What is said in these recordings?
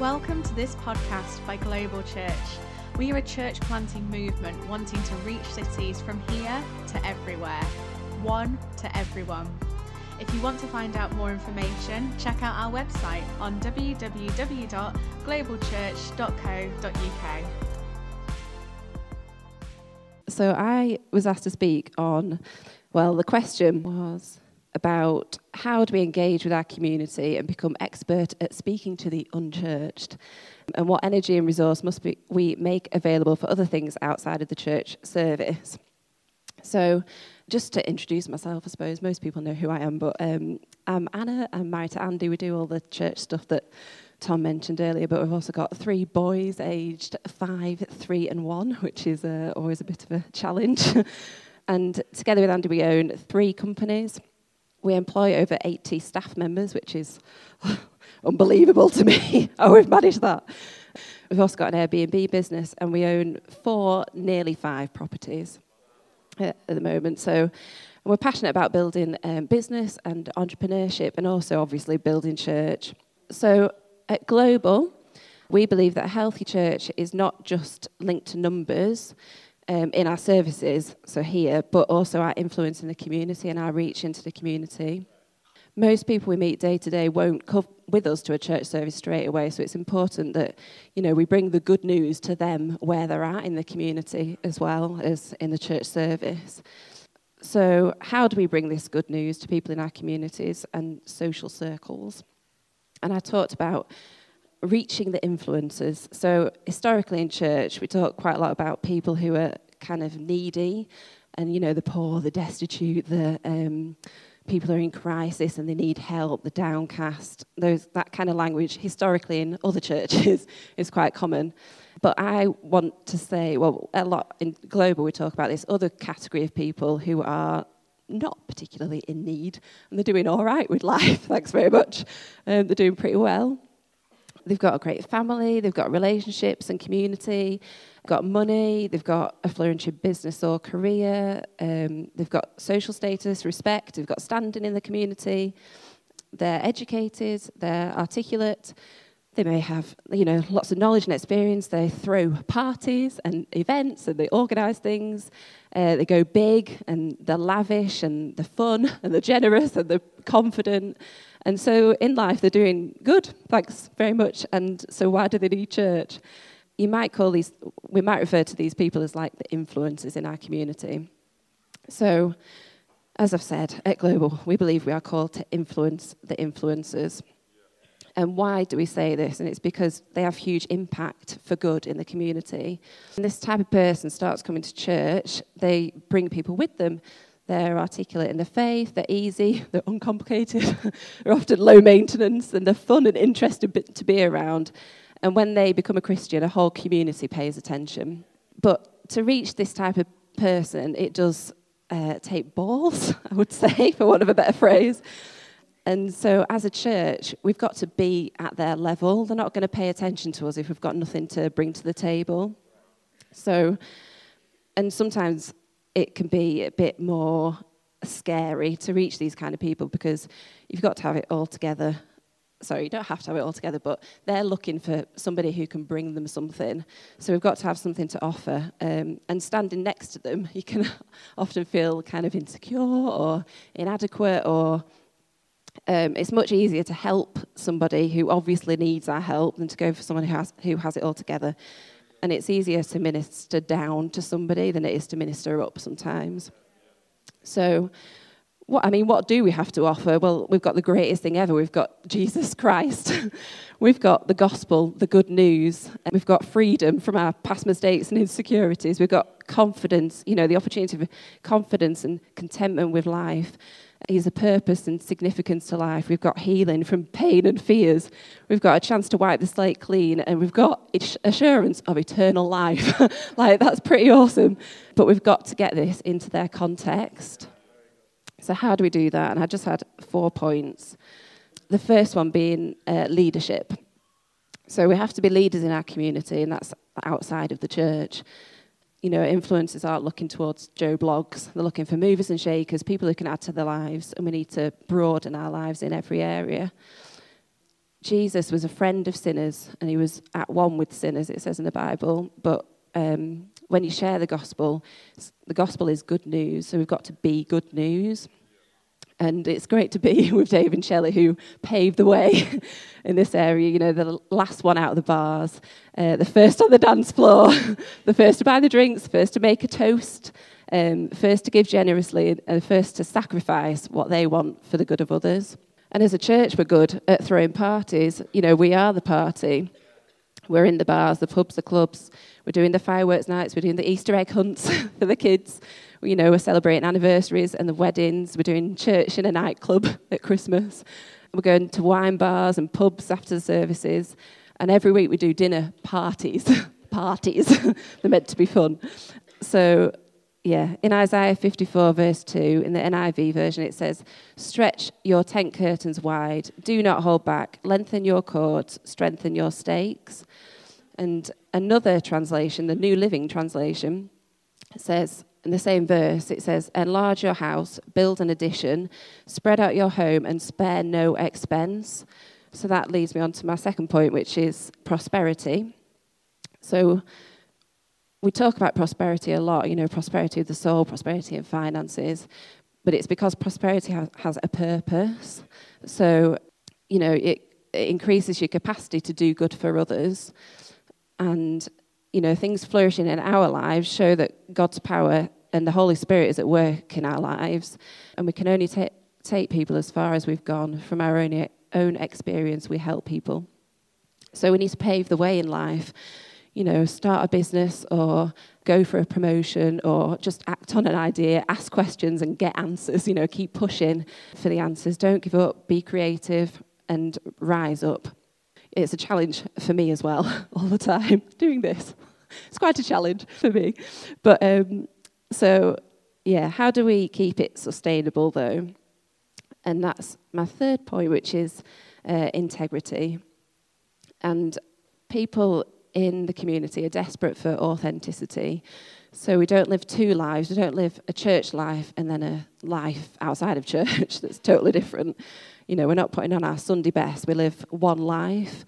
Welcome to this podcast by Global Church. We are a church planting movement wanting to reach cities from here to everywhere, one to everyone. If you want to find out more information, check out our website on www.globalchurch.co.uk. So I was asked to speak on, well, the question was about how do we engage with our community and become expert at speaking to the unchurched, and what energy and resource must be, we make available for other things outside of the church service. So, just to introduce myself, I suppose most people know who I am, but um, I'm Anna. I'm married to Andy. We do all the church stuff that Tom mentioned earlier, but we've also got three boys aged five, three, and one, which is uh, always a bit of a challenge. and together with Andy, we own three companies. We employ over 80 staff members, which is unbelievable to me how we've managed that. We've also got an Airbnb business, and we own four, nearly five properties at the moment. So we're passionate about building um, business and entrepreneurship, and also obviously building church. So at Global, we believe that a healthy church is not just linked to numbers um, in our services, so here, but also our influence in the community and our reach into the community. Most people we meet day to day won't come with us to a church service straight away, so it's important that you know we bring the good news to them where they're at in the community as well as in the church service. So, how do we bring this good news to people in our communities and social circles? And I talked about reaching the influencers. So, historically in church, we talk quite a lot about people who are kind of needy and, you know, the poor, the destitute, the um, people who are in crisis and they need help, the downcast. Those, that kind of language historically in other churches is quite common. But I want to say, well, a lot in global, we talk about this other category of people who are not particularly in need and they're doing all right with life. Thanks very much. Um, they're doing pretty well. They've got a great family, they've got relationships and community, got money, they've got a flourishing business or career, um, they've got social status, respect, they've got standing in the community, they're educated, they're articulate, they may have, you know, lots of knowledge and experience. They throw parties and events and they organise things. Uh, they go big and they're lavish and they're fun and they're generous and they're confident. And so in life, they're doing good. Thanks very much. And so why do they need church? You might call these, we might refer to these people as like the influencers in our community. So, as I've said, at Global, we believe we are called to influence the influencers. And why do we say this? And it's because they have huge impact for good in the community. When this type of person starts coming to church, they bring people with them. They're articulate in their faith, they're easy, they're uncomplicated, they're often low maintenance, and they're fun and interesting to be around. And when they become a Christian, a whole community pays attention. But to reach this type of person, it does uh, take balls, I would say, for want of a better phrase. And so, as a church, we've got to be at their level. They're not going to pay attention to us if we've got nothing to bring to the table. So, and sometimes it can be a bit more scary to reach these kind of people because you've got to have it all together. Sorry, you don't have to have it all together, but they're looking for somebody who can bring them something. So we've got to have something to offer. Um, and standing next to them, you can often feel kind of insecure or inadequate or um, it's much easier to help somebody who obviously needs our help than to go for someone who has, who has it all together. And it's easier to minister down to somebody than it is to minister up sometimes. So, what, I mean, what do we have to offer? Well, we've got the greatest thing ever. We've got Jesus Christ. we've got the gospel, the good news. We've got freedom from our past mistakes and insecurities. We've got confidence, you know, the opportunity for confidence and contentment with life. He's a purpose and significance to life. We've got healing from pain and fears. We've got a chance to wipe the slate clean, and we've got assurance of eternal life. like, that's pretty awesome. But we've got to get this into their context. So, how do we do that? And I just had four points. The first one being uh, leadership. So, we have to be leaders in our community, and that's outside of the church you know, influencers aren't looking towards Joe Bloggs. They're looking for movers and shakers, people who can add to their lives, and we need to broaden our lives in every area. Jesus was a friend of sinners and he was at one with sinners, it says in the Bible. But um, when you share the gospel, the gospel is good news. So we've got to be good news. And it's great to be with Dave and Shelley, who paved the way in this area. You know, the last one out of the bars, uh, the first on the dance floor, the first to buy the drinks, first to make a toast, um, first to give generously, and first to sacrifice what they want for the good of others. And as a church, we're good at throwing parties. You know, we are the party. We're in the bars, the pubs, the clubs. We're doing the fireworks nights. We're doing the Easter egg hunts for the kids. You know, we're celebrating anniversaries and the weddings. We're doing church in a nightclub at Christmas. We're going to wine bars and pubs after the services. And every week we do dinner parties. parties. They're meant to be fun. So yeah, in Isaiah 54, verse 2, in the NIV version, it says, Stretch your tent curtains wide, do not hold back, lengthen your cords, strengthen your stakes. And another translation, the New Living Translation, says, in the same verse, it says, Enlarge your house, build an addition, spread out your home, and spare no expense. So that leads me on to my second point, which is prosperity. So, we talk about prosperity a lot, you know, prosperity of the soul, prosperity in finances, but it's because prosperity has, has a purpose. So, you know, it, it increases your capacity to do good for others. And, you know, things flourishing in our lives show that God's power and the Holy Spirit is at work in our lives. And we can only ta- take people as far as we've gone. From our own, own experience, we help people. So we need to pave the way in life you know, start a business or go for a promotion or just act on an idea, ask questions and get answers, you know, keep pushing for the answers. Don't give up, be creative and rise up. It's a challenge for me as well, all the time, doing this. It's quite a challenge for me. But um, so, yeah, how do we keep it sustainable though? And that's my third point, which is uh, integrity. And people in the community are desperate for authenticity. So we don't live two lives. We don't live a church life and then a life outside of church that's totally different. You know, we're not putting on our Sunday best. We live one life.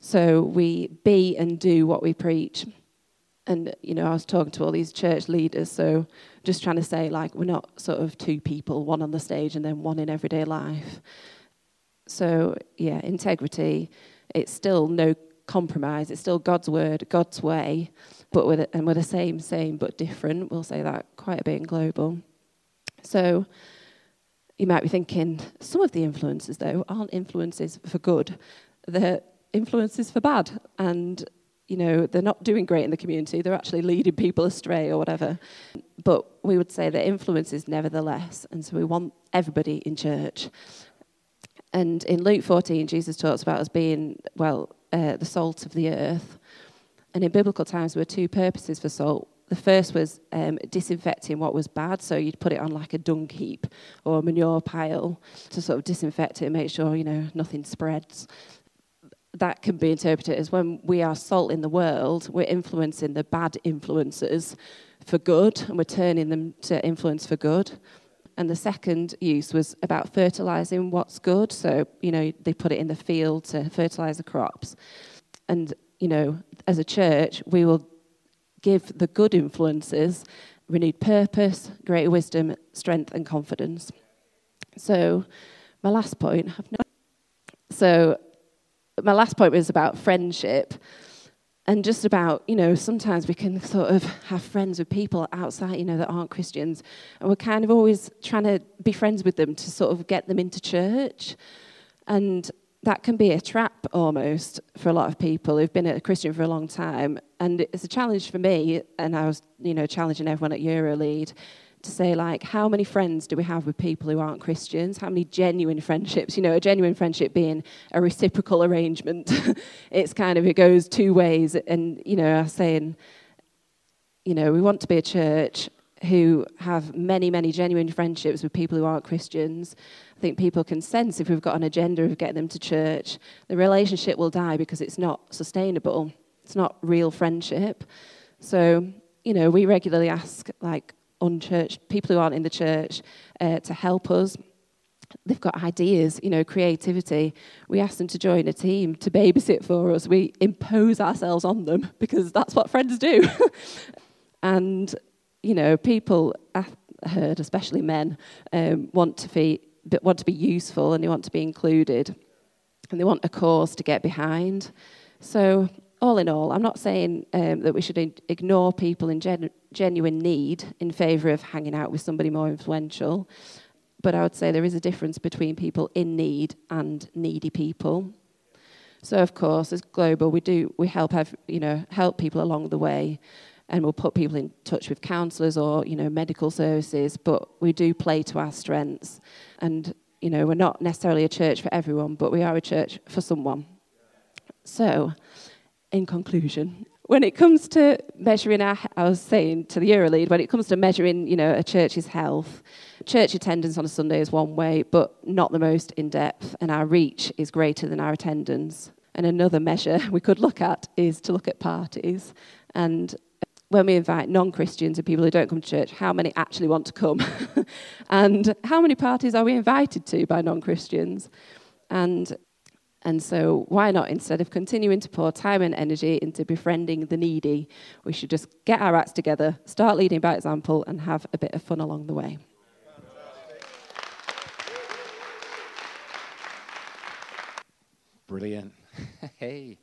So we be and do what we preach. And, you know, I was talking to all these church leaders, so just trying to say, like, we're not sort of two people, one on the stage and then one in everyday life. So, yeah, integrity, it's still no compromise. It's still God's word, God's way, but with and we're the same, same but different. We'll say that quite a bit in global. So you might be thinking some of the influences though aren't influences for good. They're influences for bad, and you know they're not doing great in the community. They're actually leading people astray or whatever. But we would say that influences nevertheless, and so we want everybody in church. And in Luke 14, Jesus talks about us being, well, uh, the salt of the earth. And in biblical times, there were two purposes for salt. The first was um, disinfecting what was bad, so you'd put it on like a dung heap or a manure pile to sort of disinfect it and make sure you know nothing spreads. That can be interpreted as when we are salt in the world, we're influencing the bad influences for good, and we're turning them to influence for good. And the second use was about fertilizing what's good. So, you know, they put it in the field to fertilize the crops. And, you know, as a church, we will give the good influences renewed purpose, greater wisdom, strength, and confidence. So, my last point, No... so my last point was about friendship and just about, you know, sometimes we can sort of have friends with people outside, you know, that aren't Christians. And we're kind of always trying to be friends with them to sort of get them into church. And that can be a trap almost for a lot of people who've been a Christian for a long time. And it's a challenge for me, and I was, you know, challenging everyone at EuroLead to say like how many friends do we have with people who aren't christians? How many genuine friendships? You know a genuine friendship being a reciprocal arrangement. It's kind of it goes two ways. And you know i'm saying you know we want to be a church who have many many genuine friendships with people who aren't christians i think people can sense if we've got an agenda of getting them to church the relationship will die because it's not sustainable it's not real friendship so you know we regularly ask like unchurched, people who aren't in the church, uh, to help us. they've got ideas, you know, creativity. We ask them to join a team to babysit for us. We impose ourselves on them because that's what friends do. and, you know, people, I've heard, especially men, um, want to be want to be useful and they want to be included and they want a cause to get behind. So, all in all, I'm not saying um, that we should ignore people in gen- genuine need in favour of hanging out with somebody more influential. But I would say there is a difference between people in need and needy people. So of course, as global, we do we help have, you know help people along the way, and we'll put people in touch with counsellors or you know medical services. But we do play to our strengths, and you know we're not necessarily a church for everyone, but we are a church for someone. So, in conclusion, when it comes to measuring our, I was saying to the Eurolead, when it comes to measuring, you know, a church's health, church attendance on a Sunday is one way, but not the most in depth, and our reach is greater than our attendance. And another measure we could look at is to look at parties. And when we invite non Christians and people who don't come to church, how many actually want to come? and how many parties are we invited to by non Christians? And and so, why not, instead of continuing to pour time and energy into befriending the needy, we should just get our acts together, start leading by example, and have a bit of fun along the way. Brilliant. hey.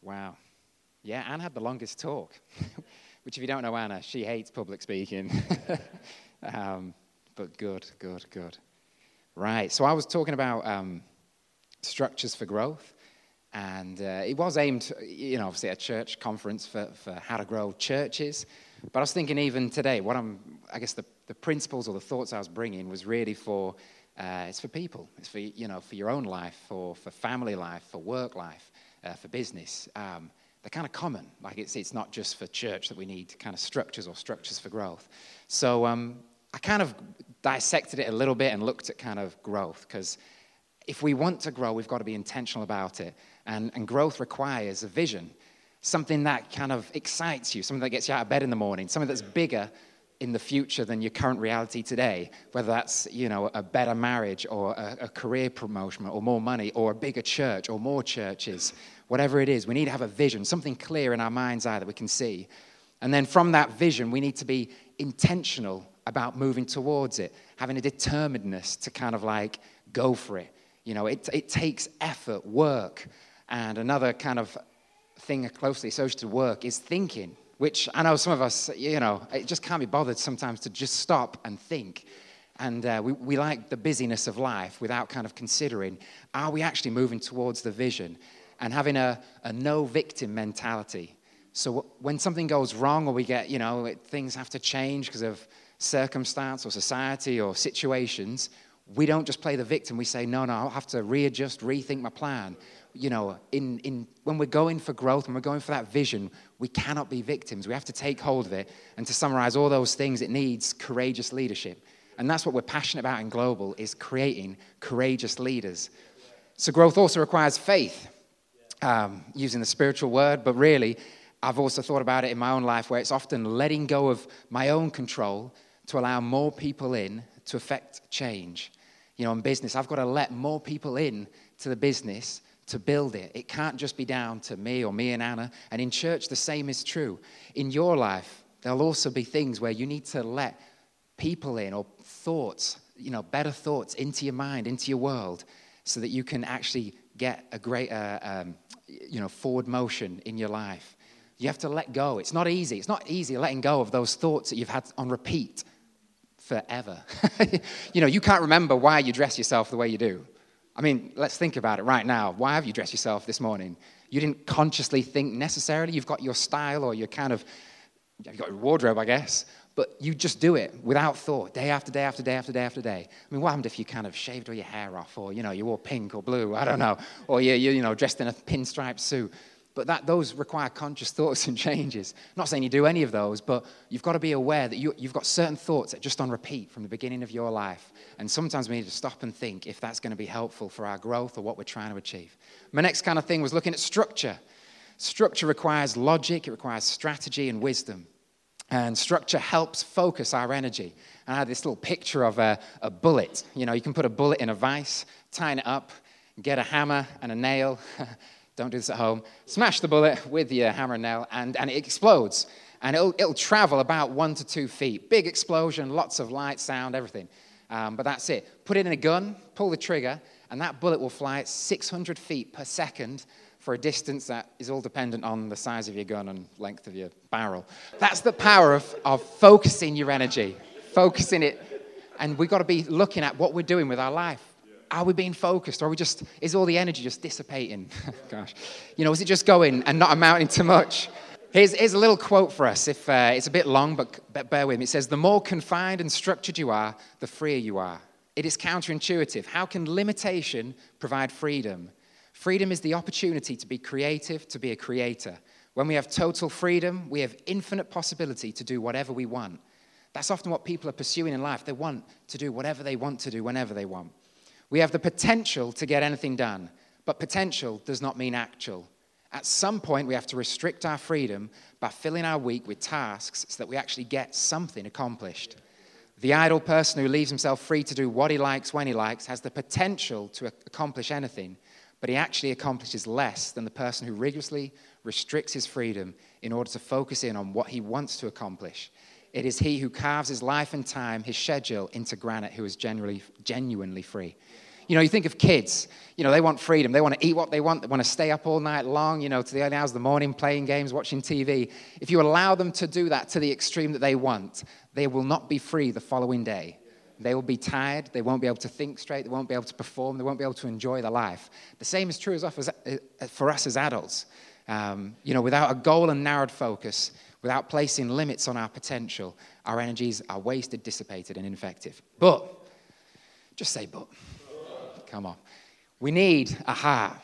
Wow. Yeah, Anne had the longest talk, which, if you don't know Anna, she hates public speaking. um, but good, good, good. Right. So, I was talking about. Um, structures for growth. And uh, it was aimed, you know, obviously a church conference for, for how to grow churches. But I was thinking even today, what I'm, I guess the, the principles or the thoughts I was bringing was really for, uh, it's for people. It's for, you know, for your own life, for, for family life, for work life, uh, for business. Um, they're kind of common. Like it's, it's not just for church that we need kind of structures or structures for growth. So um, I kind of dissected it a little bit and looked at kind of growth because if we want to grow, we've got to be intentional about it. And, and growth requires a vision, something that kind of excites you, something that gets you out of bed in the morning, something that's bigger in the future than your current reality today, whether that's you know a better marriage or a, a, career promotion or more money or a bigger church or more churches, whatever it is, we need to have a vision, something clear in our mind's eye that we can see. And then from that vision, we need to be intentional about moving towards it, having a determinedness to kind of like go for it. You know, it, it takes effort, work. And another kind of thing closely associated to work is thinking, which I know some of us, you know, it just can't be bothered sometimes to just stop and think. And uh, we, we like the busyness of life without kind of considering are we actually moving towards the vision and having a, a no victim mentality. So when something goes wrong or we get, you know, things have to change because of circumstance or society or situations, we don't just play the victim. We say, no, no, I'll have to readjust, rethink my plan. You know, in, in, when we're going for growth, and we're going for that vision, we cannot be victims. We have to take hold of it. And to summarize all those things, it needs courageous leadership. And that's what we're passionate about in Global, is creating courageous leaders. So growth also requires faith, um, using the spiritual word, but really, I've also thought about it in my own life where it's often letting go of my own control to allow more people in to affect change. You know, in business, I've got to let more people in to the business to build it. It can't just be down to me or me and Anna. And in church, the same is true. In your life, there'll also be things where you need to let people in or thoughts, you know, better thoughts into your mind, into your world, so that you can actually get a great, uh, um, you know, forward motion in your life. You have to let go. It's not easy. It's not easy letting go of those thoughts that you've had on repeat forever. you know, you can't remember why you dress yourself the way you do. I mean, let's think about it right now. Why have you dressed yourself this morning? You didn't consciously think necessarily. You've got your style or your kind of, you've got your wardrobe, I guess, but you just do it without thought, day after day after day after day after day. I mean, what happened if you kind of shaved all your hair off or, you know, you wore pink or blue, I don't know, or you, you, you know, dressed in a pinstripe suit? But that, those require conscious thoughts and changes. I'm not saying you do any of those, but you've got to be aware that you, you've got certain thoughts that just on repeat from the beginning of your life. And sometimes we need to stop and think if that's going to be helpful for our growth or what we're trying to achieve. My next kind of thing was looking at structure. Structure requires logic, it requires strategy and wisdom. And structure helps focus our energy. And I had this little picture of a, a bullet. You know, you can put a bullet in a vise, tighten it up, get a hammer and a nail. Don't do this at home. Smash the bullet with your hammer and nail, and, and it explodes. And it'll, it'll travel about one to two feet. Big explosion, lots of light, sound, everything. Um, but that's it. Put it in a gun, pull the trigger, and that bullet will fly at 600 feet per second for a distance that is all dependent on the size of your gun and length of your barrel. That's the power of, of focusing your energy, focusing it. And we've got to be looking at what we're doing with our life. Are we being focused? Or are we just, is all the energy just dissipating? Gosh. You know, is it just going and not amounting to much? Here's, here's a little quote for us. If uh, it's a bit long, but bear with me. It says, "The more confined and structured you are, the freer you are." It is counterintuitive. How can limitation provide freedom? Freedom is the opportunity to be creative, to be a creator. When we have total freedom, we have infinite possibility to do whatever we want. That's often what people are pursuing in life. They want to do whatever they want to do whenever they want. We have the potential to get anything done, but potential does not mean actual. At some point, we have to restrict our freedom by filling our week with tasks so that we actually get something accomplished. The idle person who leaves himself free to do what he likes when he likes has the potential to accomplish anything, but he actually accomplishes less than the person who rigorously restricts his freedom in order to focus in on what he wants to accomplish. It is he who carves his life and time, his schedule into granite, who is genuinely, genuinely free. You know, you think of kids, you know, they want freedom. They want to eat what they want. They want to stay up all night long, you know, to the early hours of the morning, playing games, watching TV. If you allow them to do that to the extreme that they want, they will not be free the following day. They will be tired. They won't be able to think straight. They won't be able to perform. They won't be able to enjoy their life. The same is true as uh, for us as adults. Um, you know, without a goal and narrowed focus, without placing limits on our potential, our energies are wasted, dissipated, and ineffective. But, just say but. Come on. We need a heart.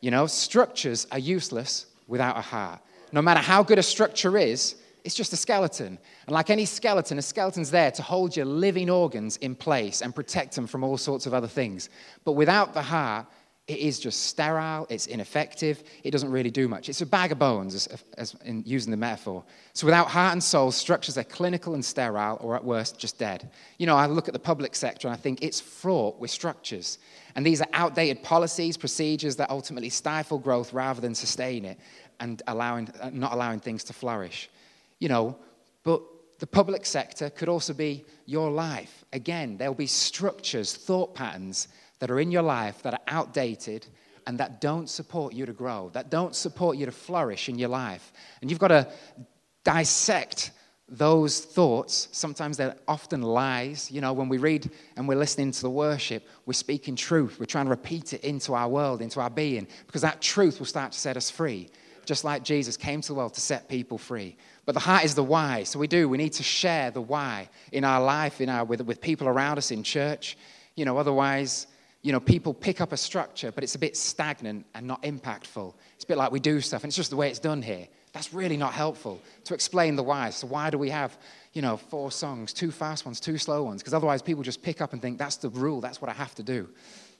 You know, structures are useless without a heart. No matter how good a structure is, it's just a skeleton. And like any skeleton, a skeleton's there to hold your living organs in place and protect them from all sorts of other things. But without the heart, it is just sterile, it's ineffective, it doesn't really do much. It's a bag of bones, as, as in using the metaphor. So without heart and soul, structures are clinical and sterile, or at worst, just dead. You know, I look at the public sector and I think it's fraught with structures. And these are outdated policies, procedures that ultimately stifle growth rather than sustain it and allowing, uh, not allowing things to flourish you know, but the public sector could also be your life. Again, there'll be structures, thought patterns that are in your life that are outdated and that don't support you to grow, that don't support you to flourish in your life. And you've got to dissect those thoughts. Sometimes they're often lies. You know, when we read and we're listening to the worship, we're speaking truth. We're trying to repeat it into our world, into our being, because that truth will start to set us free, just like Jesus came to the world to set people free. But the heart is the why. So we do. We need to share the why in our life, in our, with, with people around us in church. You know, otherwise, you know, people pick up a structure, but it's a bit stagnant and not impactful. It's a bit like we do stuff, and it's just the way it's done here. That's really not helpful to explain the why. So why do we have, you know, four songs, two fast ones, two slow ones? Because otherwise people just pick up and think that's the rule, that's what I have to do.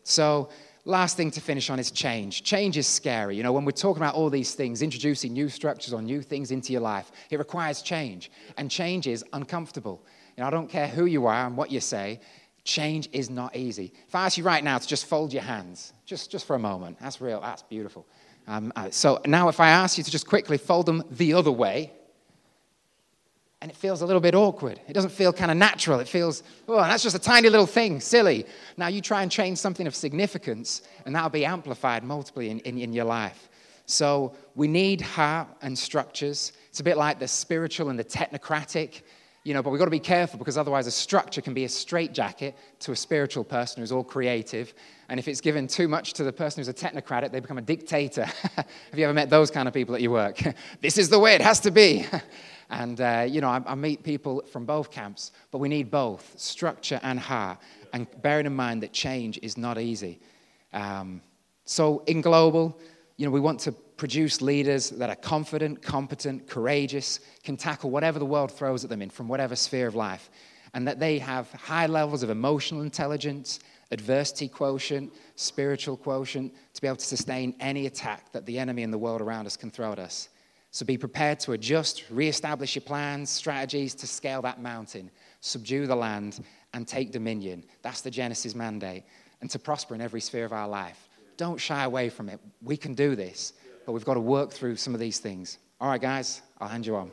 So last thing to finish on is change. Change is scary. You know, when we're talking about all these things, introducing new structures or new things into your life, it requires change. And change is uncomfortable. You know, I don't care who you are and what you say, change is not easy. If I ask you right now to just fold your hands, just, just for a moment, that's real, that's beautiful. Um, uh, so now if I ask you to just quickly fold them the other way, and it feels a little bit awkward. It doesn't feel kind of natural. It feels, oh, that's just a tiny little thing, silly. Now you try and change something of significance, and that'll be amplified multiply in, in, in your life. So we need heart and structures. It's a bit like the spiritual and the technocratic, you know, but we've got to be careful because otherwise a structure can be a straitjacket to a spiritual person who's all creative. And if it's given too much to the person who's a technocratic, they become a dictator. Have you ever met those kind of people at your work? this is the way it has to be. And, uh, you know, I, I, meet people from both camps, but we need both structure and heart. And bearing in mind that change is not easy. Um, so, in global, you know, we want to produce leaders that are confident, competent, courageous, can tackle whatever the world throws at them in from whatever sphere of life, and that they have high levels of emotional intelligence, adversity quotient, spiritual quotient to be able to sustain any attack that the enemy and the world around us can throw at us. So be prepared to adjust, re-establish your plans, strategies to scale that mountain, subdue the land, and take dominion. That's the Genesis mandate. And to prosper in every sphere of our life. Don't shy away from it. We can do this, but we've got to work through some of these things. All right, guys, I'll hand you on.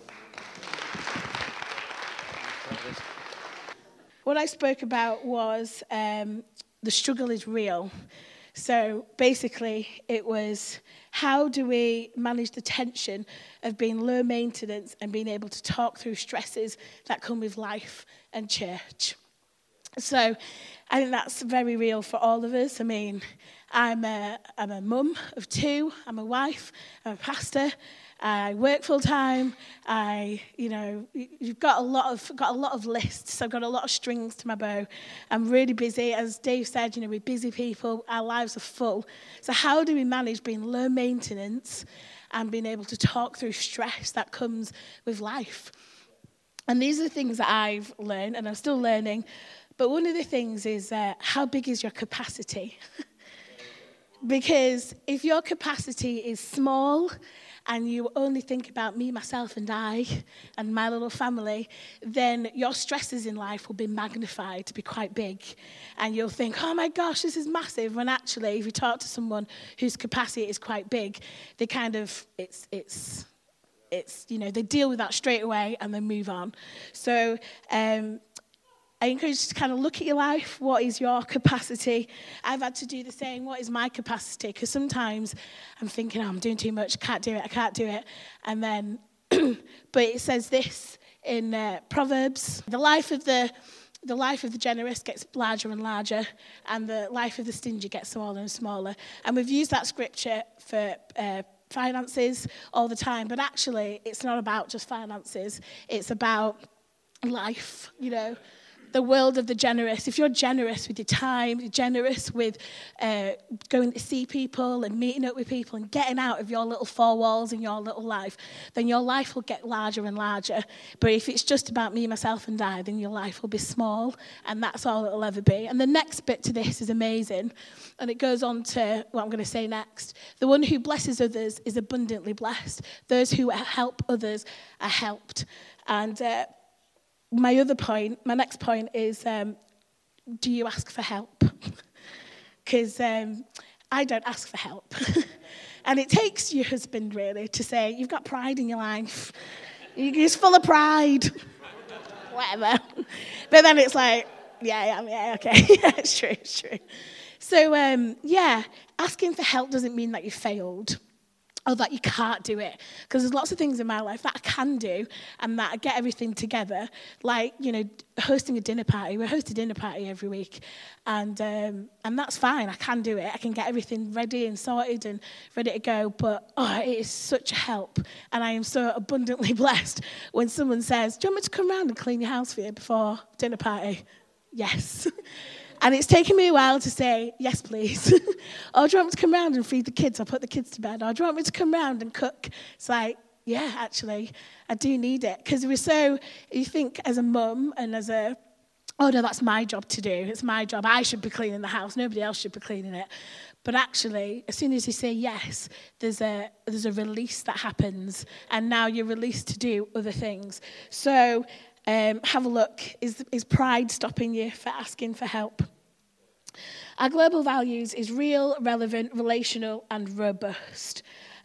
What I spoke about was um, the struggle is real. So basically, it was how do we manage the tension of being low maintenance and being able to talk through stresses that come with life and church. So I think that's very real for all of us. I mean, I'm a, I'm a mum of two, I'm a wife, I'm a pastor, I work full time. I, you know, you've got a lot of got a lot of lists. I've got a lot of strings to my bow. I'm really busy, as Dave said. You know, we're busy people. Our lives are full. So how do we manage being low maintenance and being able to talk through stress that comes with life? And these are the things that I've learned, and I'm still learning. But one of the things is uh, how big is your capacity? because if your capacity is small and you only think about me, myself, and I, and my little family, then your stresses in life will be magnified to be quite big. And you'll think, oh my gosh, this is massive. When actually, if you talk to someone whose capacity is quite big, they kind of, it's, it's, it's, you know, they deal with that straight away and they move on. So, um, I encourage you to kind of look at your life. What is your capacity? I've had to do the same. What is my capacity? Because sometimes I'm thinking, oh, I'm doing too much. I can't do it. I can't do it. And then, but it says this in uh, Proverbs: the life of the the life of the generous gets larger and larger, and the life of the stingy gets smaller and smaller. And we've used that scripture for. Uh, finances all the time but actually it's not about just finances it's about life you know the world of the generous. If you're generous with your time, generous with uh, going to see people and meeting up with people and getting out of your little four walls in your little life, then your life will get larger and larger. But if it's just about me, myself, and I, then your life will be small, and that's all it'll ever be. And the next bit to this is amazing, and it goes on to what I'm going to say next. The one who blesses others is abundantly blessed. Those who help others are helped. And uh, my other point, my next point is um, do you ask for help? Because um, I don't ask for help. and it takes your husband really to say, You've got pride in your life, he's full of pride, whatever. But then it's like, Yeah, yeah, yeah, okay, yeah, it's true, it's true. So, um, yeah, asking for help doesn't mean that you failed or that you can't do it. Because there's lots of things in my life that I can do and that I get everything together. Like, you know, hosting a dinner party. We host a dinner party every week. And, um, and that's fine. I can do it. I can get everything ready and sorted and ready to go. But oh, it is such a help. And I am so abundantly blessed when someone says, Do you want me to come around and clean your house for you before dinner party? Yes. And it's taken me a while to say, yes, please. or oh, do you want me to come round and feed the kids? I'll put the kids to bed. Or do you want me to come round and cook? It's like, yeah, actually, I do need it. Because we're so, you think as a mum and as a, oh no, that's my job to do. It's my job. I should be cleaning the house. Nobody else should be cleaning it. But actually, as soon as you say yes, there's a, there's a release that happens. And now you're released to do other things. So um, have a look. Is, is pride stopping you for asking for help? Our global values is real, relevant, relational, and robust.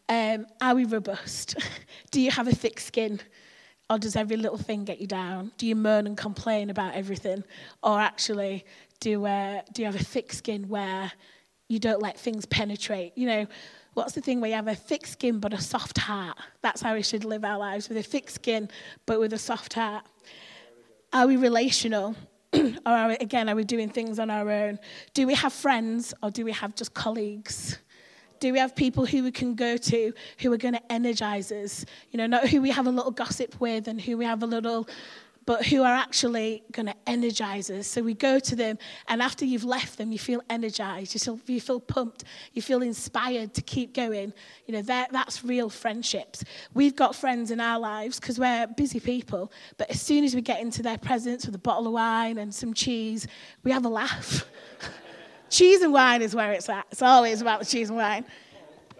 Um, are we robust? Do you have a thick skin? Or does every little thing get you down? Do you moan and complain about everything? Or actually, do, uh, do you have a thick skin where you don't let things penetrate? You know, what's the thing where you have a thick skin but a soft heart? That's how we should live our lives with a thick skin but with a soft heart. Are we relational? or are we, again, are we doing things on our own? Do we have friends or do we have just colleagues? Do we have people who we can go to who are going to energize us? You know, not who we have a little gossip with and who we have a little but who are actually going to energize us. So we go to them, and after you've left them, you feel energized, you feel, you feel pumped, you feel inspired to keep going. You know, that, that's real friendships. We've got friends in our lives because we're busy people, but as soon as we get into their presence with a bottle of wine and some cheese, we have a laugh. cheese and wine is where it's at. It's always about the cheese and wine.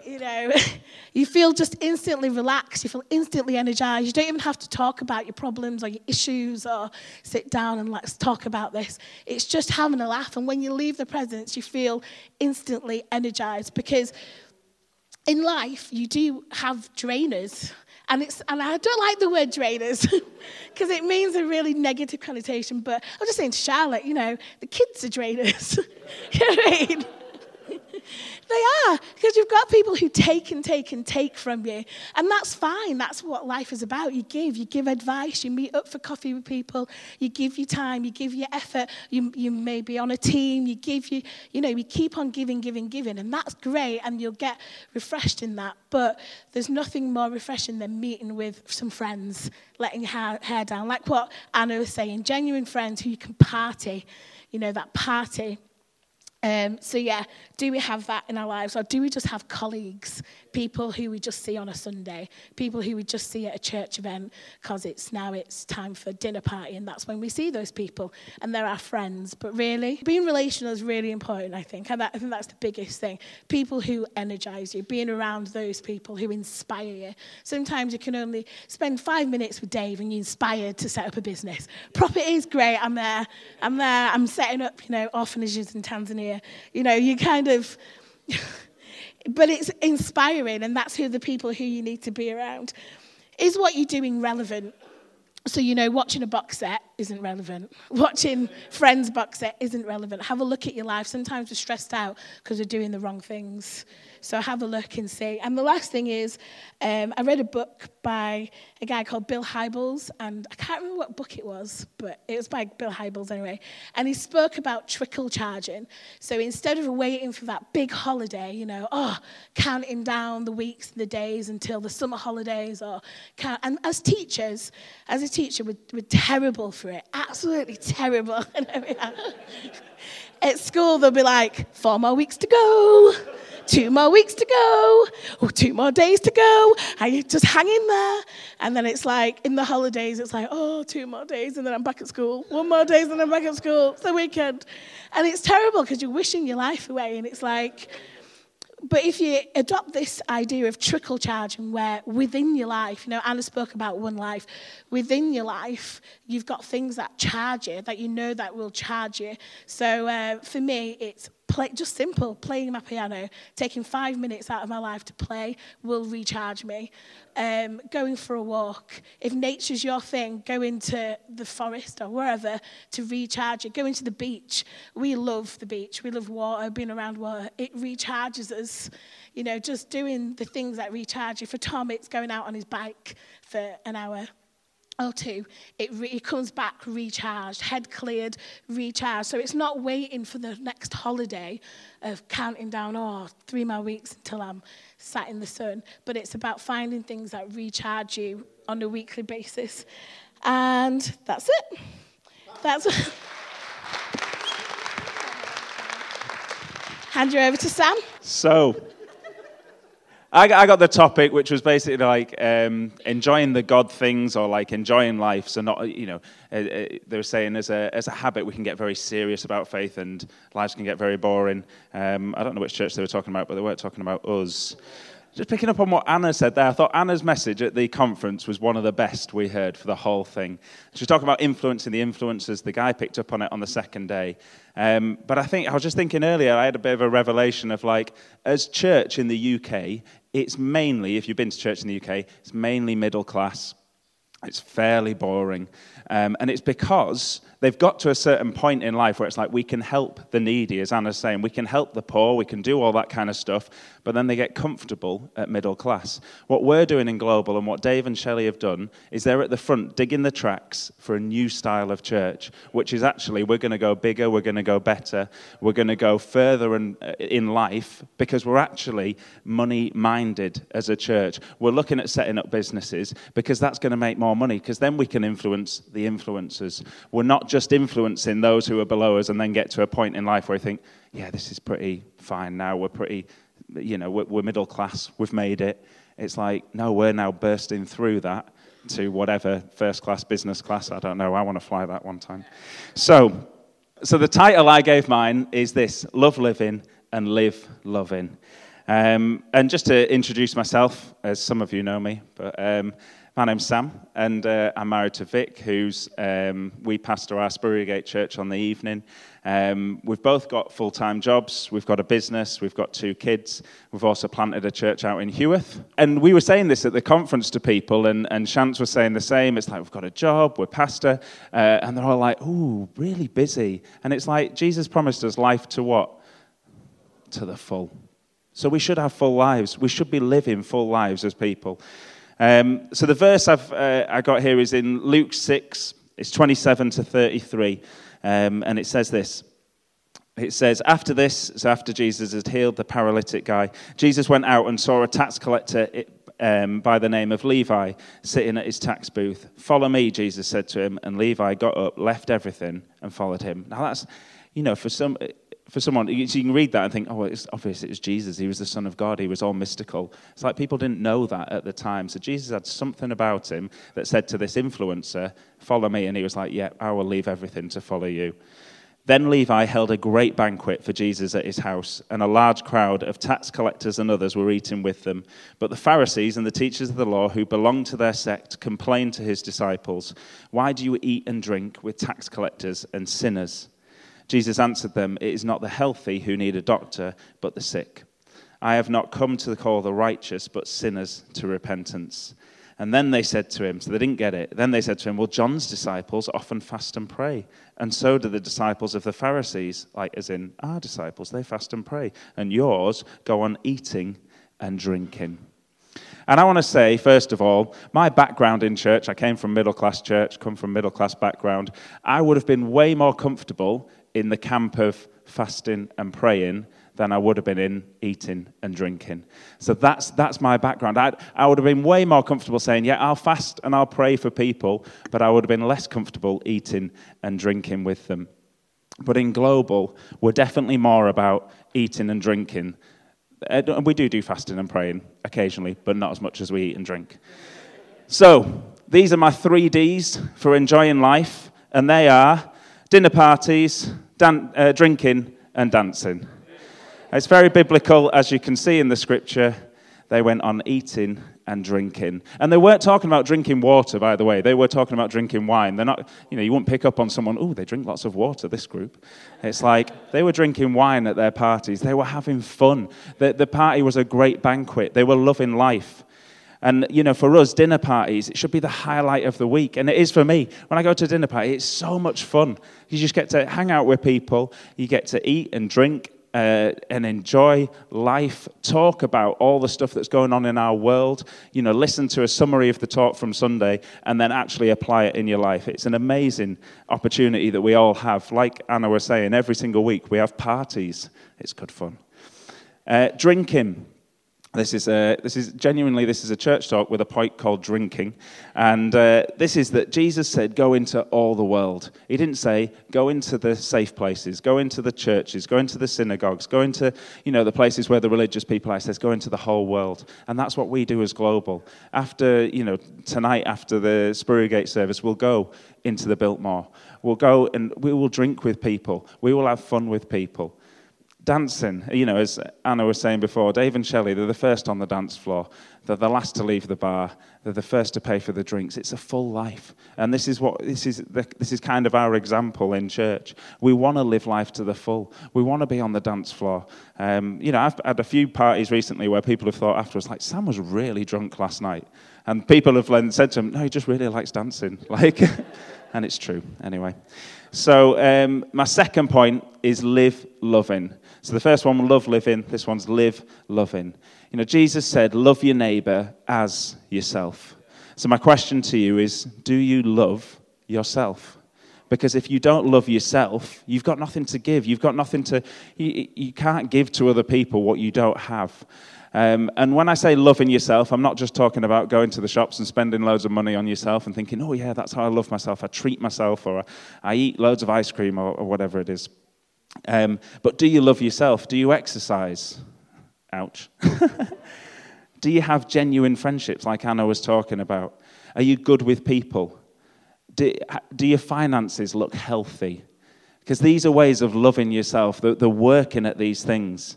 You know, You feel just instantly relaxed. You feel instantly energized. You don't even have to talk about your problems or your issues or sit down and let's talk about this. It's just having a laugh. And when you leave the presence, you feel instantly energized because in life, you do have drainers. And, it's, and I don't like the word drainers because it means a really negative connotation. But I'm just saying to Charlotte, you know, the kids are drainers. you know what I mean? They are, because you've got people who take and take and take from you. And that's fine. That's what life is about. You give, you give advice, you meet up for coffee with people, you give your time, you give your effort, you, you may be on a team, you give you, you know, you keep on giving, giving, giving. And that's great, and you'll get refreshed in that. But there's nothing more refreshing than meeting with some friends, letting hair, hair down. Like what Anna was saying, genuine friends who you can party, you know, that party. Um, so, yeah, do we have that in our lives? Or do we just have colleagues, people who we just see on a Sunday, people who we just see at a church event because it's now it's time for dinner party and that's when we see those people and they're our friends. But really, being relational is really important, I think. And that, I think that's the biggest thing. People who energize you, being around those people who inspire you. Sometimes you can only spend five minutes with Dave and you're inspired to set up a business. Property is great. I'm there. I'm there. I'm setting up, you know, orphanages in Tanzania you know, you kind of, but it's inspiring, and that's who the people who you need to be around. Is what you're doing relevant? So, you know, watching a box set isn't relevant. Watching Friends box set isn't relevant. Have a look at your life. Sometimes we're stressed out because we're doing the wrong things. So have a look and see. And the last thing is, um, I read a book by a guy called Bill Hybels, and I can't remember what book it was, but it was by Bill Hybels anyway. And he spoke about trickle charging. So instead of waiting for that big holiday, you know, oh, counting down the weeks and the days until the summer holidays, or count, and as teachers, as a teacher, we're, we're terrible for it, absolutely terrible. At school, they'll be like, four more weeks to go two more weeks to go, or two more days to go. You just hang in there. And then it's like, in the holidays, it's like, oh, two more days, and then I'm back at school. One more days, and I'm back at school. It's the weekend. And it's terrible because you're wishing your life away. And it's like, but if you adopt this idea of trickle charging, where within your life, you know, Anna spoke about one life, within your life, you've got things that charge you, that you know that will charge you. So uh, for me, it's play, just simple, playing my piano, taking five minutes out of my life to play will recharge me. Um, going for a walk, if nature's your thing, go into the forest or wherever to recharge you. Going to the beach. We love the beach. We love water, being around water. It recharges us. You know, just doing the things that recharge you. For Tom, it's going out on his bike for an hour or two, it, re- it comes back recharged, head cleared, recharged. So it's not waiting for the next holiday of counting down, oh, three more weeks until I'm sat in the sun. But it's about finding things that recharge you on a weekly basis. And that's it. That's. Hand you over to Sam. So, I, I got the topic, which was basically like um, enjoying the God things or like enjoying life. So not, you know, uh, uh, they were saying as a as a habit we can get very serious about faith and lives can get very boring. Um, I don't know which church they were talking about, but they weren't talking about us. Just picking up on what Anna said there, I thought Anna's message at the conference was one of the best we heard for the whole thing. She was talking about influencing the influencers. The guy picked up on it on the second day. Um, but I think I was just thinking earlier, I had a bit of a revelation of like, as church in the UK, it's mainly, if you've been to church in the UK, it's mainly middle class. It's fairly boring. Um, and it's because they've got to a certain point in life where it's like we can help the needy, as Anna's saying. We can help the poor, we can do all that kind of stuff, but then they get comfortable at middle class. What we're doing in Global and what Dave and Shelley have done is they're at the front digging the tracks for a new style of church, which is actually we're going to go bigger, we're going to go better, we're going to go further in, uh, in life because we're actually money minded as a church. We're looking at setting up businesses because that's going to make more money because then we can influence the influencers. We're not just influencing those who are below us and then get to a point in life where we think, yeah, this is pretty fine now. We're pretty, you know, we're, we're middle class. We've made it. It's like, no, we're now bursting through that to whatever first class, business class. I don't know. I want to fly that one time. So, so the title I gave mine is this Love Living and Live Loving. Um, and just to introduce myself, as some of you know me, but um, my name's Sam, and uh, I'm married to Vic, who's um, we pastor our Spurriergate Church on the evening. Um, we've both got full-time jobs. We've got a business. We've got two kids. We've also planted a church out in Heworth. And we were saying this at the conference to people, and, and Shantz was saying the same. It's like we've got a job, we're pastor, uh, and they're all like, "Ooh, really busy." And it's like Jesus promised us life to what? To the full. So we should have full lives. We should be living full lives as people. Um, so the verse I've uh, I got here is in Luke 6, it's 27 to 33, um, and it says this. It says, after this, so after Jesus had healed the paralytic guy, Jesus went out and saw a tax collector um, by the name of Levi sitting at his tax booth. Follow me, Jesus said to him, and Levi got up, left everything, and followed him. Now that's, you know, for some, for someone, you can read that and think, oh, it's obvious it was Jesus. He was the Son of God. He was all mystical. It's like people didn't know that at the time. So Jesus had something about him that said to this influencer, follow me. And he was like, yeah, I will leave everything to follow you. Then Levi held a great banquet for Jesus at his house, and a large crowd of tax collectors and others were eating with them. But the Pharisees and the teachers of the law who belonged to their sect complained to his disciples, Why do you eat and drink with tax collectors and sinners? Jesus answered them, It is not the healthy who need a doctor, but the sick. I have not come to call the righteous, but sinners to repentance. And then they said to him, so they didn't get it. Then they said to him, Well, John's disciples often fast and pray. And so do the disciples of the Pharisees, like as in our disciples, they fast and pray. And yours go on eating and drinking. And I want to say, first of all, my background in church, I came from middle class church, come from middle class background. I would have been way more comfortable in the camp of fasting and praying than I would have been in eating and drinking. So that's, that's my background. I'd, I would have been way more comfortable saying, yeah, I'll fast and I'll pray for people, but I would have been less comfortable eating and drinking with them. But in global, we're definitely more about eating and drinking. Uh, and we do do fasting and praying occasionally, but not as much as we eat and drink. So these are my three D's for enjoying life, and they are dinner parties, dan- uh, drinking, and dancing. It's very biblical, as you can see in the scripture. They went on eating and drinking. And they weren't talking about drinking water, by the way. They were talking about drinking wine. They're not, you know, you wouldn't pick up on someone, oh, they drink lots of water, this group. It's like they were drinking wine at their parties. They were having fun. The, the party was a great banquet. They were loving life. And, you know, for us, dinner parties, it should be the highlight of the week. And it is for me. When I go to a dinner party, it's so much fun. You just get to hang out with people, you get to eat and drink uh, and enjoy life, talk about all the stuff that's going on in our world, you know, listen to a summary of the talk from Sunday, and then actually apply it in your life. It's an amazing opportunity that we all have. Like Anna was saying, every single week we have parties. It's good fun. Uh, drinking. This is, a, this is genuinely this is a church talk with a point called drinking, and uh, this is that Jesus said, "Go into all the world." He didn't say, "Go into the safe places, go into the churches, go into the synagogues, go into you know the places where the religious people are." He says, "Go into the whole world," and that's what we do as global. After you know tonight, after the Spurriergate service, we'll go into the Biltmore. We'll go and we will drink with people. We will have fun with people dancing, you know, as Anna was saying before, Dave and Shelley, they're the first on the dance floor. They're the last to leave the bar. They're the first to pay for the drinks. It's a full life. And this is what this is the, this is kind of our example in church. We want to live life to the full. We want to be on the dance floor. Um, you know, I've had a few parties recently where people have thought afterwards, like, Sam was really drunk last night. And people have said to him, no, he just really likes dancing. Like, and it's true anyway. So um, my second point is live loving. So the first one, love living. This one's live loving. You know, Jesus said, love your neighbor as yourself. So my question to you is, do you love yourself? Because if you don't love yourself, you've got nothing to give. You've got nothing to, you, you can't give to other people what you don't have. Um, and when I say loving yourself, I'm not just talking about going to the shops and spending loads of money on yourself and thinking, oh, yeah, that's how I love myself. I treat myself or I eat loads of ice cream or, or whatever it is. Um, but do you love yourself? Do you exercise? Ouch. do you have genuine friendships like Anna was talking about? Are you good with people? Do, do your finances look healthy? Because these are ways of loving yourself, the, the working at these things.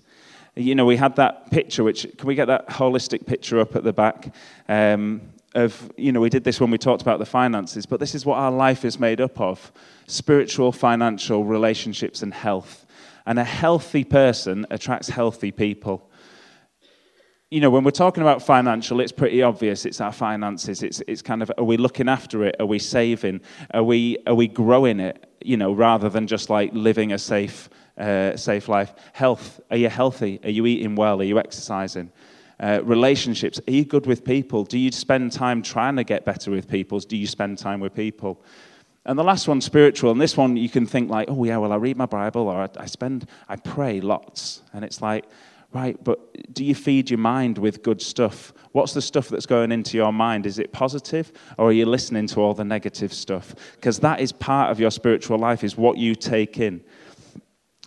You know, we had that picture, which, can we get that holistic picture up at the back? Um, of, you know, we did this when we talked about the finances, but this is what our life is made up of spiritual, financial, relationships, and health. And a healthy person attracts healthy people. You know, when we're talking about financial, it's pretty obvious. It's our finances. It's, it's kind of, are we looking after it? Are we saving? Are we, are we growing it? You know, rather than just like living a safe, uh, safe life. Health. Are you healthy? Are you eating well? Are you exercising? Uh, relationships. Are you good with people? Do you spend time trying to get better with people? Do you spend time with people? And the last one, spiritual. And this one, you can think like, oh yeah, well, I read my Bible or I, I spend, I pray lots. And it's like, right, but do you feed your mind with good stuff? What's the stuff that's going into your mind? Is it positive or are you listening to all the negative stuff? Because that is part of your spiritual life, is what you take in.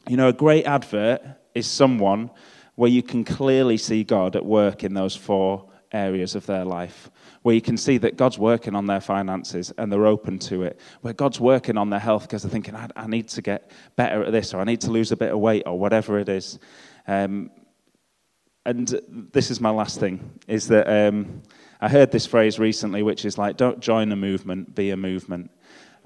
You know, a great advert is someone where you can clearly see God at work in those four areas of their life, where you can see that God's working on their finances and they're open to it, where God's working on their health because they're thinking, I, I, need to get better at this, or I need to lose a bit of weight, or whatever it is. Um, and this is my last thing, is that um, I heard this phrase recently, which is like, don't join a movement, be a movement.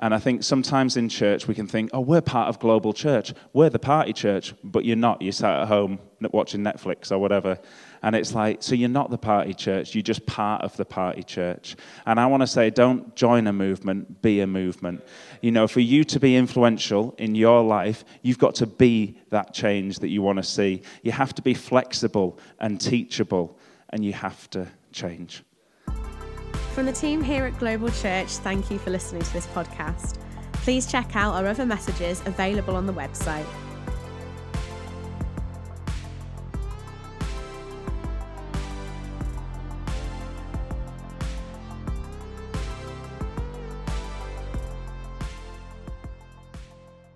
And I think sometimes in church we can think, oh, we're part of global church. We're the party church, but you're not. You're sat at home watching Netflix or whatever. And it's like, so you're not the party church, you're just part of the party church. And I want to say, don't join a movement, be a movement. You know, for you to be influential in your life, you've got to be that change that you want to see. You have to be flexible and teachable, and you have to change. From the team here at Global Church, thank you for listening to this podcast. Please check out our other messages available on the website